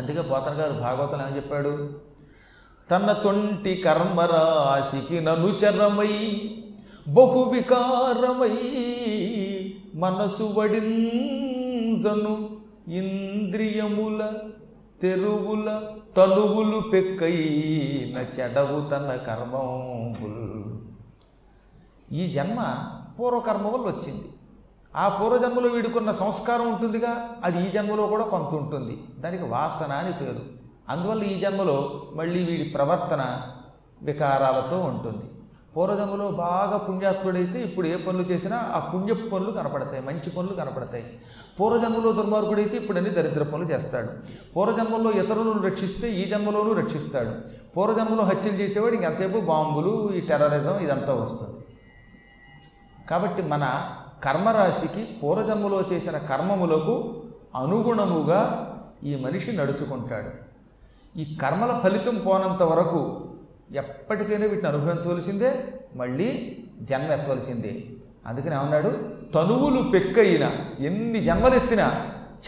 అందుకే పోతన గారు భాగవతం ఏమని చెప్పాడు? తన తొంటి కర్మరాశికి ననుచరమై బహు వికారమై మనసు వడింజను ఇంద్రియముల తెరువుల తనువులు పెక్కైన చెడవు తన కర్మంబుల్ ఈ జన్మ పూర్వకర్మ వల్ల వచ్చింది. ఆ పూర్వజన్మలో వీడుకున్న సంస్కారం ఉంటుందిగా అది ఈ జన్మలో కూడా కొంత ఉంటుంది. దానికి వాసన అని పేరు. అందువల్ల ఈ జన్మలో మళ్ళీ వీడి ప్రవర్తన వికారాలతో ఉంటుంది. పూర్వజన్మలో బాగా పుణ్యాత్ముడైతే ఇప్పుడు ఏ పనులు చేసినా ఆ పుణ్య పనులు కనపడతాయి మంచి పనులు కనపడతాయి. పూర్వజన్మలో దుర్మార్గుడైతే ఇప్పుడు అన్ని దరిద్ర పనులు చేస్తాడు. పూర్వజన్మలో ఇతరులను రక్షిస్తే ఈ జన్మలోనూ రక్షిస్తాడు. పూర్వజన్మలో హత్యలు చేసేవాడు ఇంకెంతసేపు బాంబులు ఈ టెర్రరిజం ఇదంతా వస్తుంది. కాబట్టి మన కర్మరాశికి పూర్వజన్మలో చేసిన కర్మములకు అనుగుణముగా ఈ మనిషి నడుచుకుంటాడు. ఈ కర్మల ఫలితం పోనంత వరకు ఎప్పటికైనా వీటిని అనుభవించవలసిందే మళ్ళీ జన్మ ఎత్తవలసిందే. అందుకని ఏమన్నాడు? తనువులు పెక్కయిన ఎన్ని జన్మలెత్తినా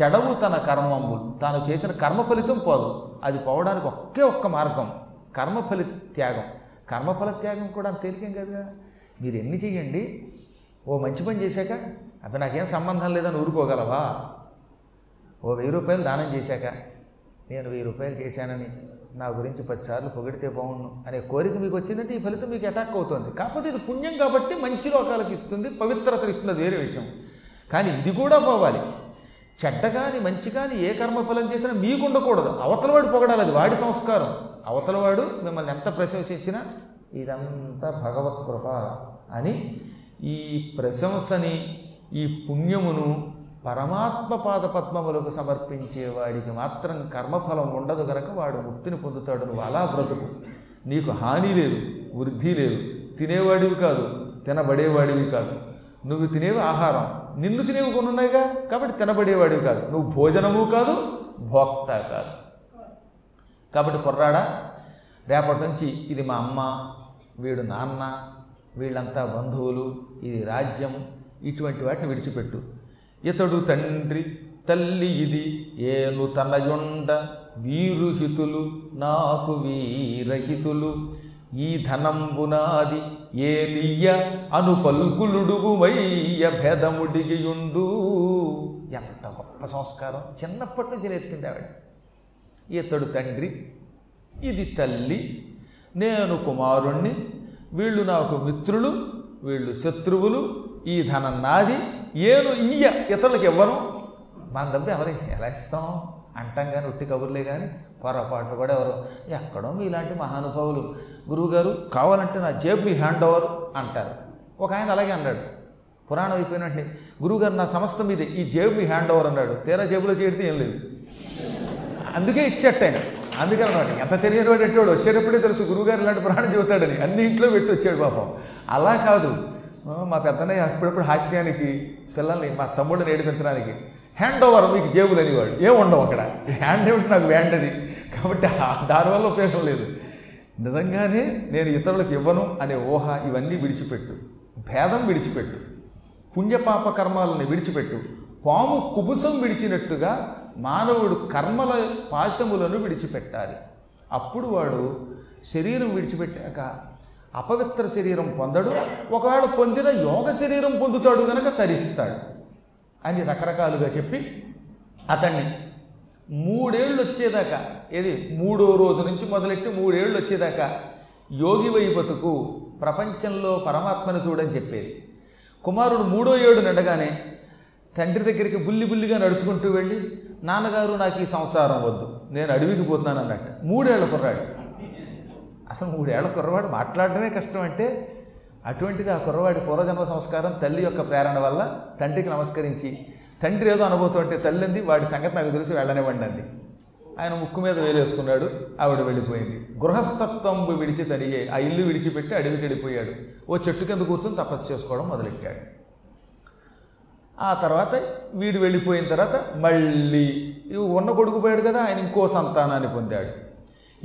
చెడవు తన కర్మంబు తాను చేసిన కర్మ ఫలితం పోదు. అది పోవడానికి ఒకే ఒక్క మార్గం కర్మఫలి త్యాగం కర్మఫల త్యాగం కూడా అంత తేలికేం కదా మీరు ఎన్ని చేయండి ఓ మంచి పని చేశాక? అప్పుడు నాకేం సంబంధం లేదని ఊరుకోగలవా? ఓ వెయ్యి రూపాయలు దానం చేశాక నేను వెయ్యి రూపాయలు చేశానని నా గురించి పదిసార్లు పొగిడితే బాగుండు అనే కోరిక మీకు వచ్చిందంటే ఈ ఫలితం మీకు అటాక్ అవుతుంది. కాకపోతే ఇది పుణ్యం కాబట్టి మంచి లోకాలకు ఇస్తుంది పవిత్రత ఇస్తుంది వేరే విషయం. కానీ ఇది కూడా పోవాలి. చెడ్డ కానీ మంచి కానీ ఏ కర్మ ఫలం చేసినా మీకు ఉండకూడదు. అవతలవాడు పొగడాలి అది వాడి సంస్కారం. అవతలవాడు మిమ్మల్ని ఎంత ప్రశంసించినా ఇదంతా భగవత్ కృప అని ఈ ప్రశంసని ఈ పుణ్యమును పరమాత్మ పాద పద్మములకు సమర్పించే వాడికి మాత్రం కర్మఫలం ఉండదు గనక వాడు ముక్తిని పొందుతాడు. నువ్వు అలా బ్రతుకు. నీకు హాని లేదు వృద్ధి లేదు. తినేవాడివి కాదు తినబడేవాడివి కాదు. నువ్వు తినేవి ఆహారం. నిన్ను తినేవి కొన్ని ఉన్నాయిగా కాబట్టి తినబడేవాడివి కాదు. నువ్వు భోజనము కాదు భోక్త కాదు. కాబట్టి కుర్రాడా రేపటి నుంచి ఇది మా అమ్మ వీడు నాన్న వీళ్ళంతా బంధువులు ఇది రాజ్యం ఇటువంటి వాటిని విడిచిపెట్టు. ఇతడు తండ్రి తల్లి ఇది ఏను తనయుండ వీరుహితులు నాకు వీరహితులు. ఈ ధనంబునాది ఏలియ్య అను పల్కులుడుగుమయ్య భేదముడిగియుండు ఎంత గొప్ప సంస్కారం. చిన్నప్పటి నుంచి నేర్పింది ఆవిడ. ఇతడు తండ్రి ఇది తల్లి నేను కుమారుణ్ణి వీళ్ళు నాకు మిత్రులు వీళ్ళు శత్రువులు ఈ ధనం నాది ఏను ఇయ్య ఇతరులకు ఇవ్వను. మన డబ్బు ఎవరికి ఎలా ఇస్తాం? అంటాం కానీ ఉట్టి కబుర్లే కానీ పొరపాట్లు కూడా ఎవరు? ఎక్కడో మీలాంటి మహానుభావులు. గురువుగారు కావాలంటే నా జేబు హ్యాండ్ ఓవర్ అంటారు. ఒక ఆయన అలాగే అన్నాడు. పురాణం అయిపోయినట్టు గురువుగారు నా సమస్తం మీదే ఈ జేబు హ్యాండ్ ఓవర్ అన్నాడు. తీరా జేబులో చేయడితే ఏం లేదు. అందుకే ఇచ్చేట ఆయన. అందుకని అనమాట ఎంత తెలియని వాడు ఎట్టాడు? వచ్చేటప్పుడే తెలుసు గురువుగారు ఇలాంటి ప్రాణం చెబుతాడని. అన్ని ఇంట్లో పెట్టి వచ్చాడు పాపం. అలా కాదు. మా పెద్దన్నయ్య అప్పుడప్పుడు హాస్యానికి పిల్లల్ని మా తమ్ముడిని ఏడిపించడానికి హ్యాండ్ ఓవర్ మీకు జేబులు అనేవాడు. ఏం ఉండవు అక్కడ. హ్యాండ్ ఏమిటి? నాకు వ్యాండది కాబట్టి దానివల్ల ఉపయోగం లేదు. నిజంగానే నేను ఇతరులకు ఇవ్వను అనే ఊహ ఇవన్నీ విడిచిపెట్టు. భేదం విడిచిపెట్టు. పుణ్యపాప కర్మాలని విడిచిపెట్టు. పాము కుబుసం విడిచినట్టుగా మానవుడు కర్మల పాశములను విడిచిపెట్టాలి. అప్పుడు వాడు శరీరం విడిచిపెట్టాక అపవిత్ర శరీరం పొందడు ఒకవేళ పొందిన యోగ శరీరం పొందుతాడు గనక తరిస్తాడు అని రకరకాలుగా చెప్పి అతన్ని మూడేళ్ళు వచ్చేదాకా ఏది మూడో రోజు నుంచి మొదలెట్టి మూడేళ్ళు వచ్చేదాకా యోగి వై బతుకు ప్రపంచంలో పరమాత్మను చూడని చెప్పేది. కుమారుడు మూడో ఏడు నడగానే తండ్రి దగ్గరికి బుల్లి బుల్లిగా నడుచుకుంటూ వెళ్ళి నాన్నగారు నాకు ఈ సంసారం వద్దు నేను అడవికి పోతున్నాను అన్నట్టు. మూడేళ్ళ కుర్రాడు. అసలు మూడేళ్ళ కుర్రవాడు మాట్లాడడమే కష్టం అంటే అటువంటిది ఆ కుర్రవాడి పూర్వజన్మ సంస్కారం తల్లి యొక్క ప్రేరణ వల్ల తండ్రికి నమస్కరించి తండ్రి ఏదో అనబోతుంటే తల్లి అంది వాడి సంగతి నాకు తెలిసి వెళ్ళనివ్వండి అంది. ఆయన ముక్కు మీద వేలేసుకున్నాడు ఆవిడ వెళ్ళిపోయింది. గృహస్థత్వం విడిచి చనిగే ఆ ఇల్లు విడిచిపెట్టి అడవికి వెళ్ళిపోయాడు. ఓ చెట్టు కింద కూర్చొని తపస్సు చేసుకోవడం మొదలెట్టాడు. ఆ తర్వాత వీడు వెళ్ళిపోయిన తర్వాత మళ్ళీ ఉన్న కొడుకు పోయాడు కదా ఆయన ఇంకో సంతానాన్ని పొందాడు.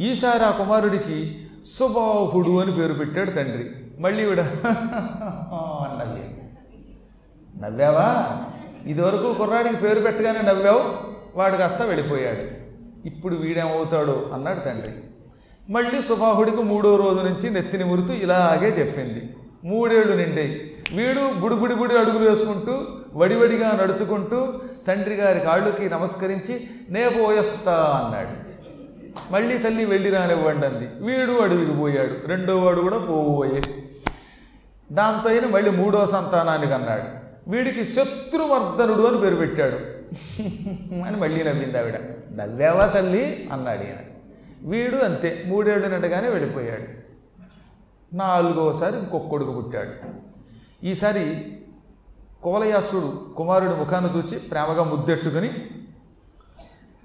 ఈసారి ఆ కుమారుడికి సుబాహుడు అని పేరు పెట్టాడు తండ్రి. మళ్ళీ వీడు అని నవ్వావా? ఇదివరకు కుర్రాడికి పేరు పెట్టగానే నవ్వావు వాడు కాస్త వెళ్ళిపోయాడు. ఇప్పుడు వీడేమవుతాడు? అన్నాడు తండ్రి. మళ్ళీ సుబాహుడికి మూడో రోజు నుంచి నెత్తిని మురుతూ ఇలాగే చెప్పింది. మూడేళ్ళు నిండాయి వీడు బుడిబుడి బుడి అడుగులు వేసుకుంటూ వడివడిగా నడుచుకుంటూ తండ్రి గారి కాళ్ళకి నమస్కరించి నే పోయేస్తా అన్నాడు. మళ్ళీ తల్లి వెళ్ళి రానివ్వండి అంది. వీడు అడవికి పోయాడు. రెండో వాడు కూడా పోయే. దాంతో అయిన మళ్ళీ మూడో సంతానానికి అన్నాడు. వీడికి శత్రువర్ధనుడు అని పేరు పెట్టాడు. అని మళ్ళీ నవ్వింది ఆవిడ. నవ్వావా తల్లి? అన్నాడు ఈయన. వీడు అంతే. మూడేళ్ళు నిండగానే వెళ్ళిపోయాడు. నాలుగోసారి ఇంకొక కొడుకు పుట్టాడు. ఈసారి కోలయాసుడు కుమారుడి ముఖాన్ని చూచి ప్రేమగా ముద్దెట్టుకుని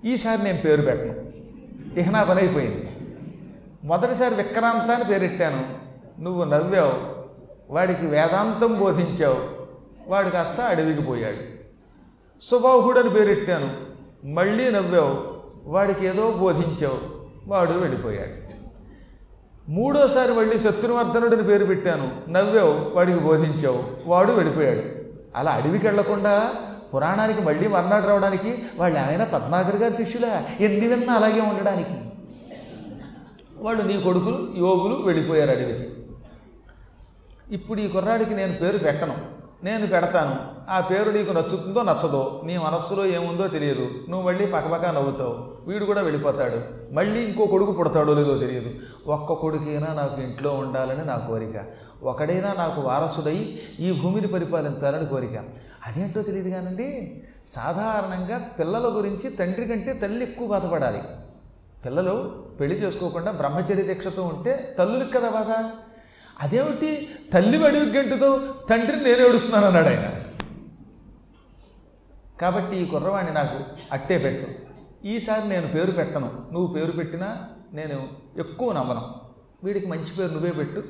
ఈసారి నేను పేరు పెట్టను. ఇక నా పని అయిపోయింది మొదటిసారి విక్రాంత అని పేరెట్టాను. నువ్వు నవ్వావు. వాడికి వేదాంతం బోధించావు. వాడు కాస్త అడవికి పోయాడు. సుబాహుడు అని పేరెట్టాను. మళ్ళీ నవ్వావు. వాడికి ఏదో బోధించావు. వాడు వెళ్ళిపోయాడు. మూడోసారి మళ్ళీ శత్రువర్ధనుడిని పేరు పెట్టాను. నవ్వావు వాడికి బోధించావు వాడు వెళ్ళిపోయాడు. అలా అడవికి వెళ్ళకుండా పురాణానికి మళ్ళీ మర్నాడు రావడానికి వాళ్ళు ఆయన పద్మాకర్ గారి శిష్యులా. ఎన్ని విన్నా అలాగే ఉండడానికి. వాళ్ళు నీ కొడుకులు యోగులు వెళ్ళిపోయారు అడవికి. ఇప్పుడు ఈ కుర్రాడికి నేను పేరు పెట్టను. నేను పెడతాను. ఆ పేరు నీకు నచ్చుతుందో నచ్చదో నీ మనస్సులో ఏముందో తెలియదు. నువ్వు మళ్ళీ పక్కపక్క నవ్వుతావు. వీడు కూడా వెళ్ళిపోతాడు. మళ్ళీ ఇంకో కొడుకు పుడతాడో లేదో తెలియదు. ఒక్క కొడుకైనా నాకు ఇంట్లో ఉండాలని నా కోరిక. ఒకడైనా నాకు వారసుడై ఈ భూమిని పరిపాలించాలని కోరిక. అదేంటో తెలియదు కానండి. సాధారణంగా పిల్లల గురించి తండ్రి కంటే తల్లి ఎక్కువ బాధపడాలి. పిల్లలు పెళ్ళి చేసుకోకుండా బ్రహ్మచర్య దీక్షతో ఉంటే తల్లులకు కదా బాధ? అదేమిటి? తల్లి అడివి గంటుతో తండ్రిని నేను ఏడుస్తున్నాను అన్నాడు ఆయన. కాబట్టి ఈ కుర్రవాణ్ణి నాకు అట్టే పెట్టు ఈసారి నేను పేరు పెట్టను. నువ్వు పేరు పెట్టినా నేను ఎక్కువ నమ్మను. వీడికి మంచి పేరు నువ్వే పెట్టు.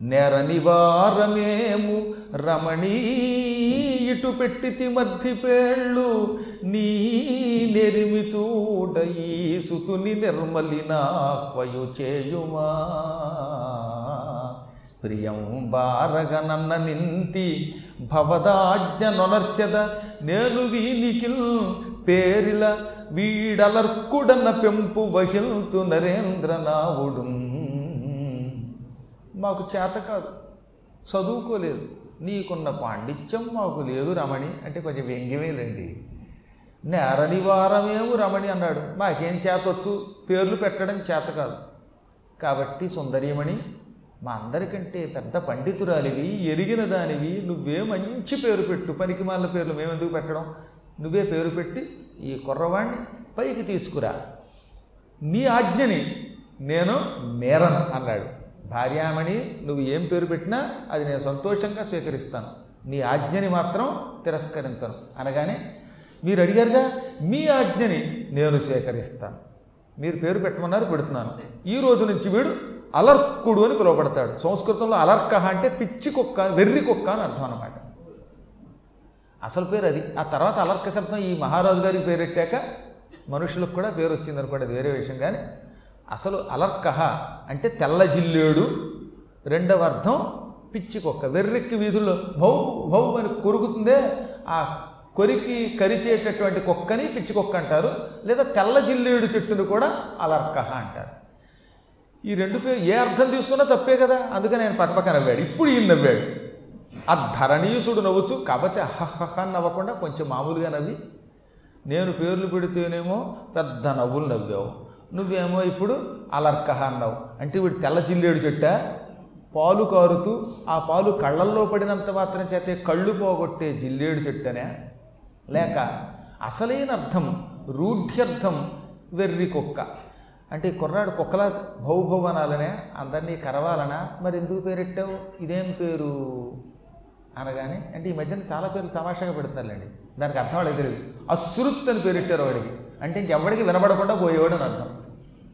నెరనివారమేము రమణీ ఇటు పెట్టితి మధ్య పేళ్ళు నీ నెరిమి చూడ ఈ సుతుని నిర్మలినాక్వయు చేయుమా? ప్రియం బారగ నన్న నింతి భవదాజ్ఞ నొనర్చద నేను వీనికిల్ పేరిల వీడలర్కుడన్న పెంపు వహిల్చు నరేంద్రనావుడు మాకు చేత కాదు చదువుకోలేదు. నీకున్న పాండిత్యం మాకు లేదు రమణి అంటే కొంచెం వ్యంగ్యమేలండి. నేర నివారమేము రమణి అన్నాడు. మాకేం చేతొచ్చు పేర్లు పెట్టడం చేత కాదు. కాబట్టి సుందరీమణి మా అందరికంటే పెద్ద పండితురాలివి ఎరిగిన దానివి నువ్వే మంచి పేరు పెట్టు. పనికి మాల పేర్లు మేమెందుకు పెట్టడం? నువ్వే పేరు పెట్టి ఈ కుర్రవాణ్ణి పైకి తీసుకురా. నీ ఆజ్ఞని నేను నేరను అన్నాడు. భార్యామణి నువ్వు ఏం పేరు పెట్టినా అది నేను సంతోషంగా స్వీకరిస్తాను. నీ ఆజ్ఞని మాత్రం తిరస్కరించను. అనగానే మీరు అడిగారుగా మీ ఆజ్ఞని నేను స్వీకరిస్తాను. మీరు పేరు పెట్టమన్నారు పెడుతున్నాను. ఈ రోజు నుంచి వీడు అలర్కుడు అని పిలువబడతాడు. సంస్కృతంలో అలర్కహ అంటే పిచ్చి కుక్క వెర్రి కుక్క అని అర్థం అనమాట అసలు పేరు అది. ఆ తర్వాత అలర్క శబ్దం ఈ మహారాజు గారికి పేరెట్టాక మనుషులకు కూడా పేరు వచ్చింది అనుకోండి అది వేరే విషయం. కానీ అసలు అలర్కహ అంటే తెల్ల జిల్లేడు రెండవ అర్థం పిచ్చి కుక్క వెర్రెక్కి వీధుల్లో భౌ భౌ అని కొరుకుతుందే ఆ కొరికి కరిచేటటువంటి కుక్కని పిచ్చి కుక్క అంటారు లేదా తెల్ల జిల్లేడు చెట్టును కూడా అలర్కహ అంటారు. ఈ రెండు పేరు ఏ అర్థం తీసుకున్నా తప్పే కదా అందుకని ఆయన పక్కపక్క నవ్వాడు. ఇప్పుడు ఈయన నవ్వాడు. ఆ ధరణీయుసుడు నవ్వచ్చు కాబట్టి అహహహ నవ్వకుండా కొంచెం మామూలుగా నవ్వి. నేను పేర్లు పెడితేనేమో పెద్ద నవ్వులు నవ్వావు. నువ్వేమో ఇప్పుడు అలర్కహ అన్నావు. అంటే వీడు తెల్ల జిల్లేడు చెట్ట. పాలు కారుతూ ఆ పాలు కళ్ళల్లో పడినంత మాత్రం చేతే కళ్ళు పోగొట్టే జిల్లేడు చెట్టనే. లేక అసలైన అర్థం రూఢ్యర్థం వెర్రి కుక్క. అంటే కుర్రాడు కుక్కల భౌభవనాలనే అందరినీ కరవాలనా? మరి ఎందుకు పేరెట్టావు? ఇదేం పేరు? అనగానే అంటే ఈ మధ్యన చాలా పేర్లు తమాషాగా పెడుతున్నారులేండి. దానికి అర్థం వాళ్ళకి తెలియదు అశ్రుత్ అని పేరిట్టారు వాడికి. అంటే ఇంకెవడికి వినబడకుండా పోయేవాడు అని అర్థం.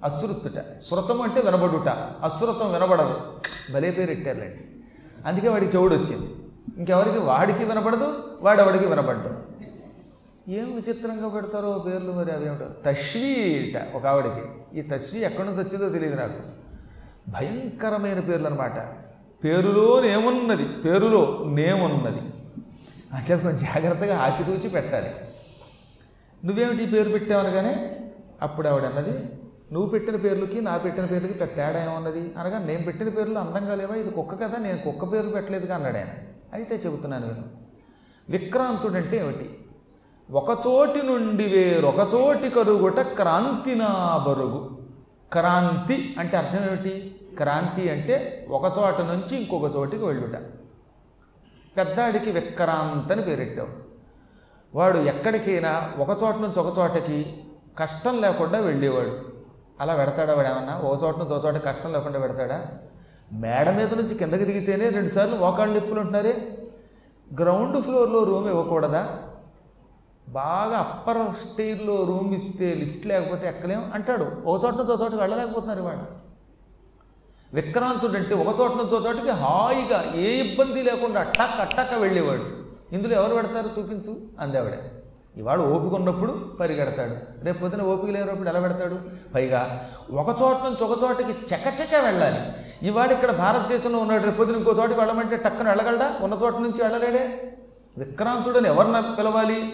అశ్రుత్తుట. శృతం అంటే వినబడుట. అశ్రుతం వినబడదు. భలే పేరిట్టారులేండి అందుకే వాడికి చెవుడు వచ్చింది. ఇంకెవరికి? వాడికి వినపడదు వాడెవడికి వినపడ్డు ఏం విచిత్రంగా పెడతారో పేర్లు మరి అవేమిటో తశ్వీట ఒక ఆవిడకి. ఈ తశ్వీ ఎక్కడి నుంచి వచ్చిందో తెలియదు నాకు. భయంకరమైన పేర్లు అనమాట పేరులో నేమున్నది పేరులో నేమున్నది. అంటే కొంచెం జాగ్రత్తగా ఆచితూచి పెట్టాలి. నువ్వేమిటి పేరు పెట్టావనగానే అప్పుడు ఆవిడ అన్నది నువ్వు పెట్టిన పేర్లకి నా పెట్టిన పేర్లకి పెద్ద తేడా ఏమన్నది? అనగా నేను పెట్టిన పేర్లు అందంగా లేవా? ఇది కుక్క కదా నేను కుక్క పేర్లు పెట్టలేదుగా అన్నాడు ఆయన అయితే చెబుతున్నాను నేను విక్రాంతుడంటే ఏమిటి? ఒకచోటి నుండి వేరొక చోటి కరుగుట క్రాంతి నా బరుగు. క్రాంతి అంటే అర్థం ఏమిటి? క్రాంతి అంటే ఒక చోట నుంచి ఇంకొక చోటికి వెళ్ళుట. పెద్దాడికి విక్రాంతని అని పేరెట్టావు. వాడు ఎక్కడికైనా ఒక చోట నుంచి ఒక చోటకి కష్టం లేకుండా వెళ్ళేవాడు. అలా పెడతాడా వాడు ఏమన్నా? ఒక చోట నుంచి ఒక చోట కష్టం లేకుండా పెడతాడా? మేడ మీద నుంచి కిందకి దిగితేనే రెండుసార్లు మోకాళ్ళు నిప్పులు ఉంటున్నారే? గ్రౌండ్ ఫ్లోర్లో రూమ్ ఇవ్వకూడదా? బాగా అప్పర్ స్టైర్లో రూమ్ ఇస్తే లిఫ్ట్ లేకపోతే ఎక్కలేం? అంటాడు. ఓ చోట నుంచి ఒక చోటకి వెళ్ళలేకపోతున్నారు ఇవాళ. విక్రాంతుడు అంటే ఒక చోట నుంచి ఒక చోటకి హాయిగా ఏ ఇబ్బంది లేకుండా అట్టక్క అట్టక్క వెళ్ళేవాడు. ఇందులో ఎవరు పెడతారు చూపించు? అందేవాడే ఇవాడు ఓపిక ఉన్నప్పుడు పరిగెడతాడు. రేపు పొద్దున ఓపిక లేనప్పుడు ఎలా పెడతాడు? పైగా ఒక చోట నుంచి ఒక చోటకి చకచక వెళ్ళాలి. ఇవాడు ఇక్కడ భారతదేశంలో ఉన్నాడు. రేపు పొద్దున ఇంకో చోటకి వెళ్ళమంటే టక్కన వెళ్ళగలడా? ఉన్న చోట నుంచి వెళ్ళలేడే? విక్రాంతుడని ఎవరిని పిలవాలి?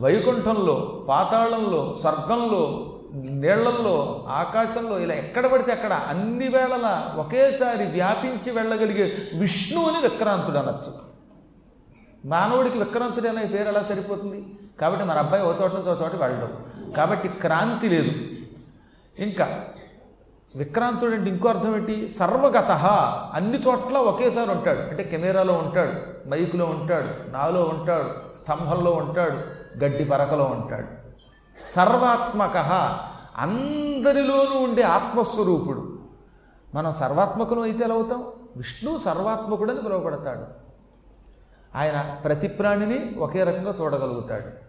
వైకుంఠంలో పాతాళంలో స్వర్గంలో నీళ్ళల్లో ఆకాశంలో ఇలా ఎక్కడ పడితే అక్కడ అన్ని వేళలా ఒకేసారి వ్యాపించి వెళ్ళగలిగే విష్ణువుని విక్రాంతుడు అనొచ్చు. మానవుడికి విక్రాంతుడు అనే పేరు ఎలా సరిపోతుంది? కాబట్టి మన అబ్బాయి ఓ చోట నుంచి ఓ చోట వెళ్ళడం. కాబట్టి క్రాంతి లేదు. ఇంకా విక్రాంతుడు అంటే ఇంకో అర్థం ఏంటి? సర్వగత అన్ని చోట్ల ఒకేసారి ఉంటాడు. అంటే కెమెరాలో ఉంటాడు మైకులో ఉంటాడు నాలో ఉంటాడు స్తంభంలో ఉంటాడు గడ్డి పరకలో ఉంటాడు. సర్వాత్మక. అందరిలోనూ ఉండే ఆత్మస్వరూపుడు. మనం సర్వాత్మకులు అయితే ఎలా అవుతాం? విష్ణు సర్వాత్మకుడని పిలువబడతాడు. ఆయన ప్రతి ప్రాణిని ఒకే రకంగా చూడగలుగుతాడు.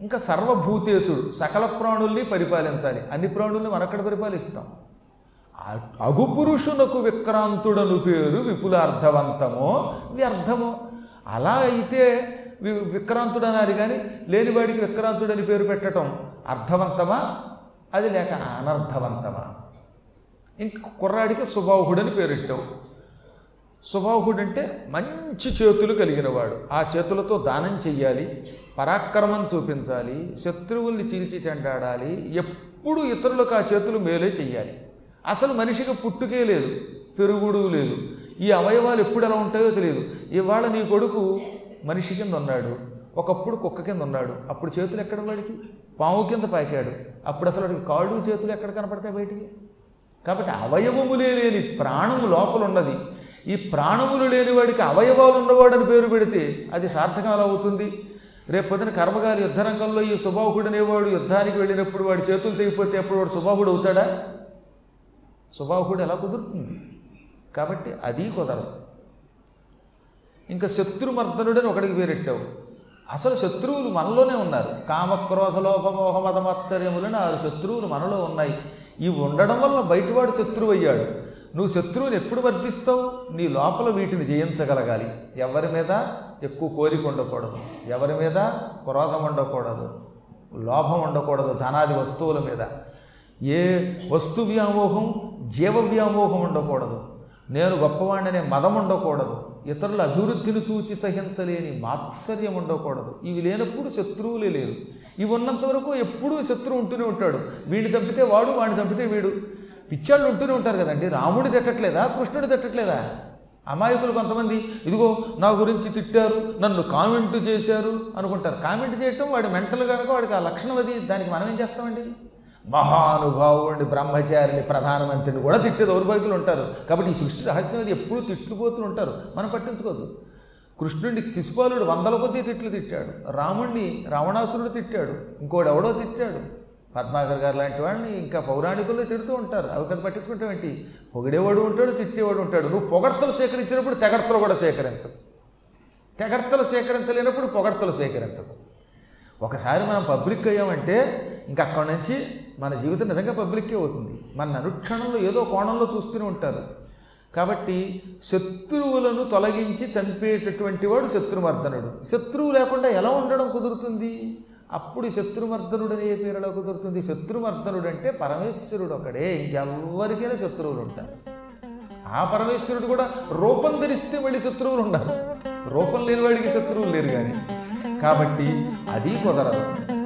ఇంకా సర్వభూతేశుడు సకల ప్రాణుల్ని పరిపాలించాలి. అన్ని ప్రాణుల్ని మనక్కడ పరిపాలిస్తాం. అగుపురుషునకు విక్రాంతుడను పేరు విపులార్థవంతమో వ్యర్థమో. అలా అయితే విక్రాంతుడు అనాలి కానీ లేనివాడికి విక్రాంతుడని పేరు పెట్టడం అర్థవంతమా? అది లేక అనర్థవంతమా? ఇంక కుర్రాడికి సుబాహుడని పేరెట్టావు సుబాహుడు అంటే మంచి చేతులు కలిగినవాడు. ఆ చేతులతో దానం చెయ్యాలి పరాక్రమం చూపించాలి శత్రువుల్ని చీల్చి చెండాడాలి ఎప్పుడు ఇతరులకు ఆ చేతులు మేలే చెయ్యాలి. అసలు మనిషికి పుట్టుకే లేదు పెరుగుడు లేదు. ఈ అవయవాలు ఎప్పుడు ఎలా ఉంటాయో తెలియదు. ఇవాళ నీ కొడుకు మనిషి కింద ఉన్నాడు ఒకప్పుడు కుక్క కింద ఉన్నాడు అప్పుడు చేతులు ఎక్కడ వాడికి? పాము కింద పాకాడు. అప్పుడు అసలు వాడికి కాళ్ళు చేతులు ఎక్కడ కనపడతాయి బయటికి? కాబట్టి అవయవములే లేని ప్రాణము లోపల ఉన్నది ఈ ప్రాణములు లేని వాడికి అవయవాలు ఉన్నవాడని పేరు పెడితే అది సార్థకాలు అవుతుంది. రేపొద్దున కర్మగారి యుద్ధరంగంలో ఈ సుబాహుడు అనేవాడు యుద్ధానికి వెళ్ళినప్పుడు వాడి చేతులు తెగిపోతే అప్పుడు వాడు సుబాహుడు అవుతాడా? సుబాహుడు ఎలా కుదురుతుంది? కాబట్టి అది కుదరదు. ఇంకా శత్రుమర్దనుడని ఒకడికి పేరెట్టావు అసలు శత్రువులు మనలోనే ఉన్నారు. కామక్రోధ లోపమోహ మదమత్సర్యములని ఆరు శత్రువులు మనలో ఉన్నాయి. ఇవి ఉండడం వల్ల బయటవాడు శత్రువు అయ్యాడు నువ్వు శత్రువుని ఎప్పుడు వర్ధిస్తావు నీ లోపల వీటిని జయించగలగాలి. ఎవరి మీద? ఎక్కువ కోరిక ఉండకూడదు. ఎవరి మీద? క్రోధం ఉండకూడదు. లోభం ఉండకూడదు. ధనాది వస్తువుల మీద. ఏ వస్తు వ్యామోహం? జీవ వ్యామోహం ఉండకూడదు. నేను గొప్పవాడిననే మదం ఉండకూడదు. ఇతరుల అభివృద్ధిని చూచి సహించలేని మాత్సర్యం ఉండకూడదు. ఇవి లేనప్పుడు శత్రువులే లేరు. ఇవి ఉన్నంత వరకు ఎప్పుడూ శత్రువు ఉంటూనే ఉంటాడు. వీడిని చంపితే వాడు వాడిని చంపితే వీడు. పిచ్చాళ్ళు ఉంటూనే ఉంటారు కదండి. రాముడి తిట్టట్లేదా? కృష్ణుడు తిట్టట్లేదా? అమాయకులు కొంతమంది ఇదిగో నా గురించి తిట్టారు నన్ను కామెంట్ చేశారు అనుకుంటారు. కామెంట్ చేయటం వాడి మెంటల్ కనుక వాడికి ఆ లక్షణం అది. దానికి మనం ఏం చేస్తామండి? మహానుభావుడిని బ్రహ్మచారిని ప్రధానమంత్రిని కూడా తిట్టే దౌర్భాగ్యులు ఉంటారు. కాబట్టి ఈ సృష్టి రహస్యం అది ఎప్పుడూ తిట్టుపోతూ ఉంటారు. మనం పట్టించుకోదు. కృష్ణుడిని శిశుపాలుడు వందల కొద్దీ తిట్లు తిట్టాడు. రాముణ్ణి రావణాసురుడు తిట్టాడు. ఇంకోడు ఎవడో తిట్టాడు. పద్మాకర్ గారు లాంటి వాడిని ఇంకా పౌరాణికులు తిడుతూ ఉంటారు. అవి కదా పట్టించుకుంటావేంటి పొగిడేవాడు ఉంటాడు తిట్టేవాడు ఉంటాడు. నువ్వు పొగడ్తలు సేకరించినప్పుడు తెగడ్తలు కూడా సేకరించవు. తెగడ్తలు సేకరించలేనప్పుడు పొగడ్తలు సేకరించవు. ఒకసారి మనం పబ్లిక్ అయ్యామంటే ఇంక అక్కడి నుంచి మన జీవితం నిజంగా పబ్లిక్కే అవుతుంది. మన అనుక్షణంలో ఏదో కోణంలో చూస్తూనే ఉంటారు. కాబట్టి శత్రువులను తొలగించి చంపేటటువంటి వాడు శత్రుమర్దనుడు. శత్రువు లేకుండా ఎలా ఉండడం కుదురుతుంది? అప్పుడు శత్రుమర్దనుడు అనే పేరు ఎలా కుదురుతుంది? శత్రుమర్దనుడు అంటే పరమేశ్వరుడు ఒకడే ఇంకెవ్వరికైనా శత్రువులు ఉంటారు. ఆ పరమేశ్వరుడు కూడా రూపం ధరిస్తే మళ్ళీ శత్రువులు ఉన్నారు రూపం లేని వాడికి శత్రువులు లేరు కానీ. కాబట్టి అది కుదరదు.